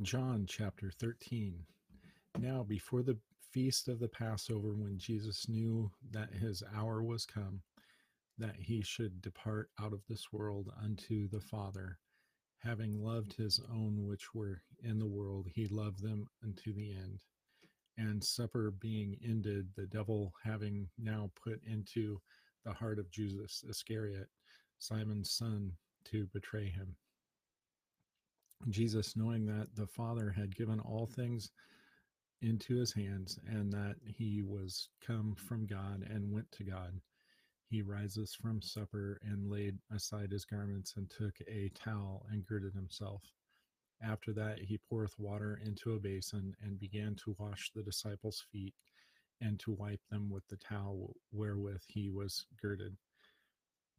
John chapter 13. Now, before the feast of the Passover, when Jesus knew that his hour was come, that he should depart out of this world unto the Father, having loved his own which were in the world, he loved them unto the end. And supper being ended, the devil having now put into the heart of Judas Iscariot, Simon's son, to betray him. Jesus, knowing that the Father had given all mm-hmm. things into his hands and that he was come from God and went to God, he rises from supper and laid aside his garments and took a towel and girded himself. After that, he poureth water into a basin and began to wash the disciples' feet and to wipe them with the towel wherewith he was girded.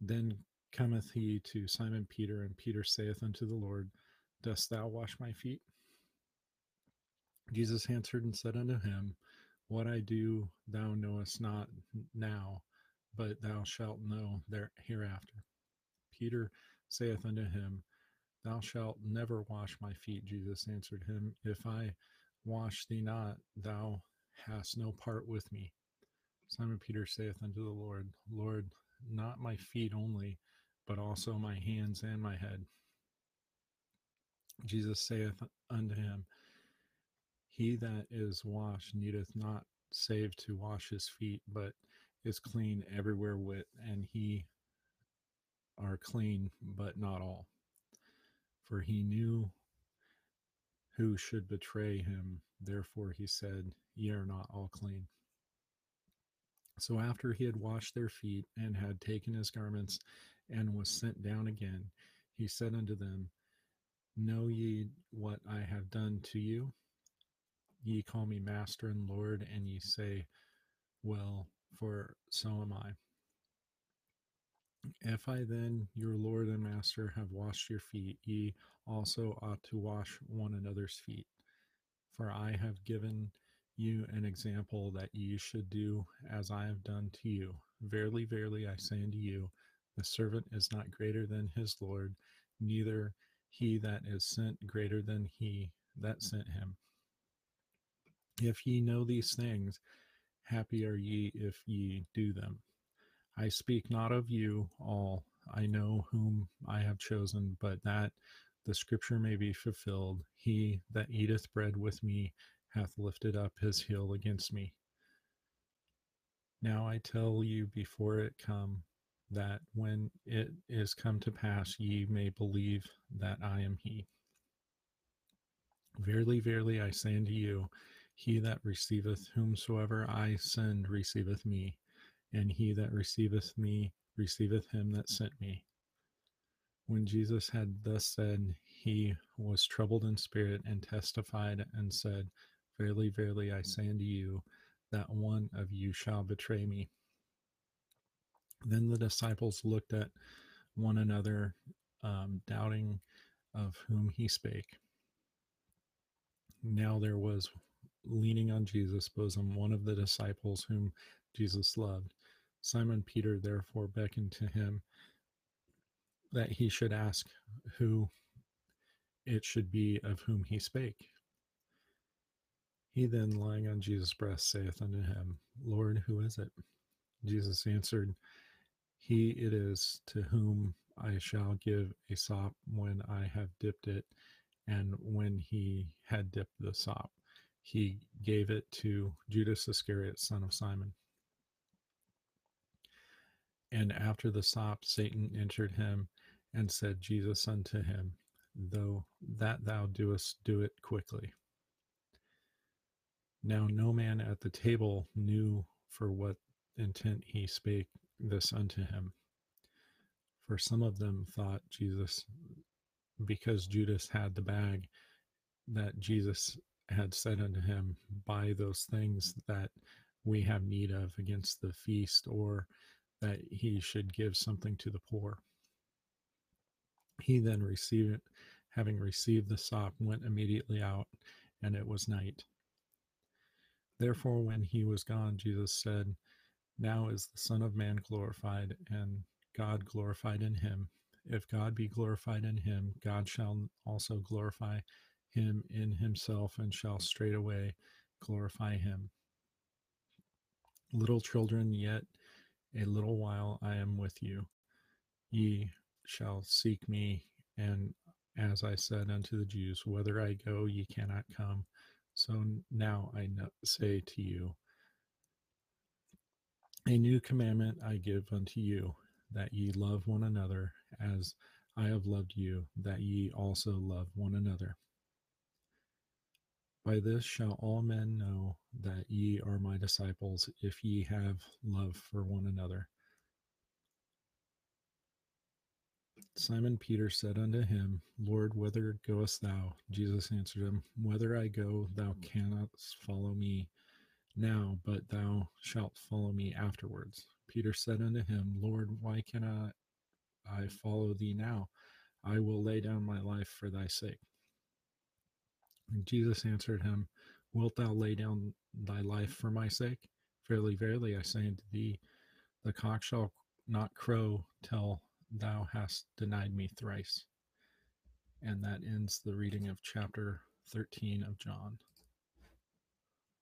Then cometh he to Simon Peter, and Peter saith unto the Lord, Dost thou wash my feet? Jesus answered and said unto him, What I do thou knowest not now, but thou shalt know there hereafter. Peter saith unto him, Thou shalt never wash my feet. Jesus answered him, If I wash thee not, thou hast no part with me. Simon Peter saith unto the Lord, Lord, not my feet only, but also my hands and my head. Jesus saith unto him, He that is washed needeth not save to wash his feet, but is clean everywhere with, and he are clean, but not all. For he knew who should betray him. Therefore he said, Ye are not all clean. So after he had washed their feet and had taken his garments and was sent down again, he said unto them, Know ye what I have done to you? Ye call me Master and Lord, and ye say, Well, for so am I. If I then, your Lord and Master, have washed your feet, ye also ought to wash one another's feet. For I have given you an example that ye should do as I have done to you. Verily, verily, I say unto you, the servant is not greater than his Lord, neither he that is sent greater than he that sent him. If ye know these things, happy are ye if ye do them. I speak not of you all, I know whom I have chosen, but that the scripture may be fulfilled He that eateth bread with me hath lifted up his heel against me. Now I tell you before it come, that when it is come to pass, ye may believe that I am He. Verily, verily, I say unto you, he that receiveth whomsoever I send receiveth me, and he that receiveth me receiveth him that sent me. When Jesus had thus said, he was troubled in spirit and testified and said, Verily, verily, I say unto you, that one of you shall betray me. Then the disciples looked at one another, um, doubting of whom he spake. Now there was leaning on Jesus' bosom one of the disciples whom Jesus loved. Simon Peter therefore beckoned to him that he should ask who it should be of whom he spake. He then, lying on Jesus' breast, saith unto him, Lord, who is it? Jesus answered, he it is to whom I shall give a sop when I have dipped it. And when he had dipped the sop, he gave it to Judas Iscariot, son of Simon. And after the sop, Satan entered him and said, Jesus unto him, Though that thou doest, do it quickly. Now no man at the table knew for what intent he spake this unto him. For some of them thought Jesus, because Judas had the bag, that Jesus had said unto him, Buy those things that we have need of against the feast, or that he should give something to the poor. He then received it, having received the sop, went immediately out, and it was night. Therefore, when he was gone, Jesus said, now is the Son of Man glorified, and God glorified in him. If God be glorified in him, God shall also glorify him in himself and shall straightway glorify him. Little children, yet a little while I am with you. Ye shall seek me, and as I said unto the Jews, Whither I go, ye cannot come. So now I say to you, A new commandment I give unto you, that ye love one another as I have loved you, that ye also love one another. By this shall all men know that ye are my disciples, if ye have love for one another. Simon Peter said unto him, Lord, whither goest thou? Jesus answered him, Whither I go, thou cannot follow me now, but thou shalt follow me afterwards. Peter said unto him, Lord, why cannot I follow thee now? I will lay down my life for thy sake. And Jesus answered him, Wilt thou lay down thy life for my sake? Verily, verily, I say unto thee, the cock shall not crow till thou hast denied me thrice. And that ends the reading of chapter 13 of John.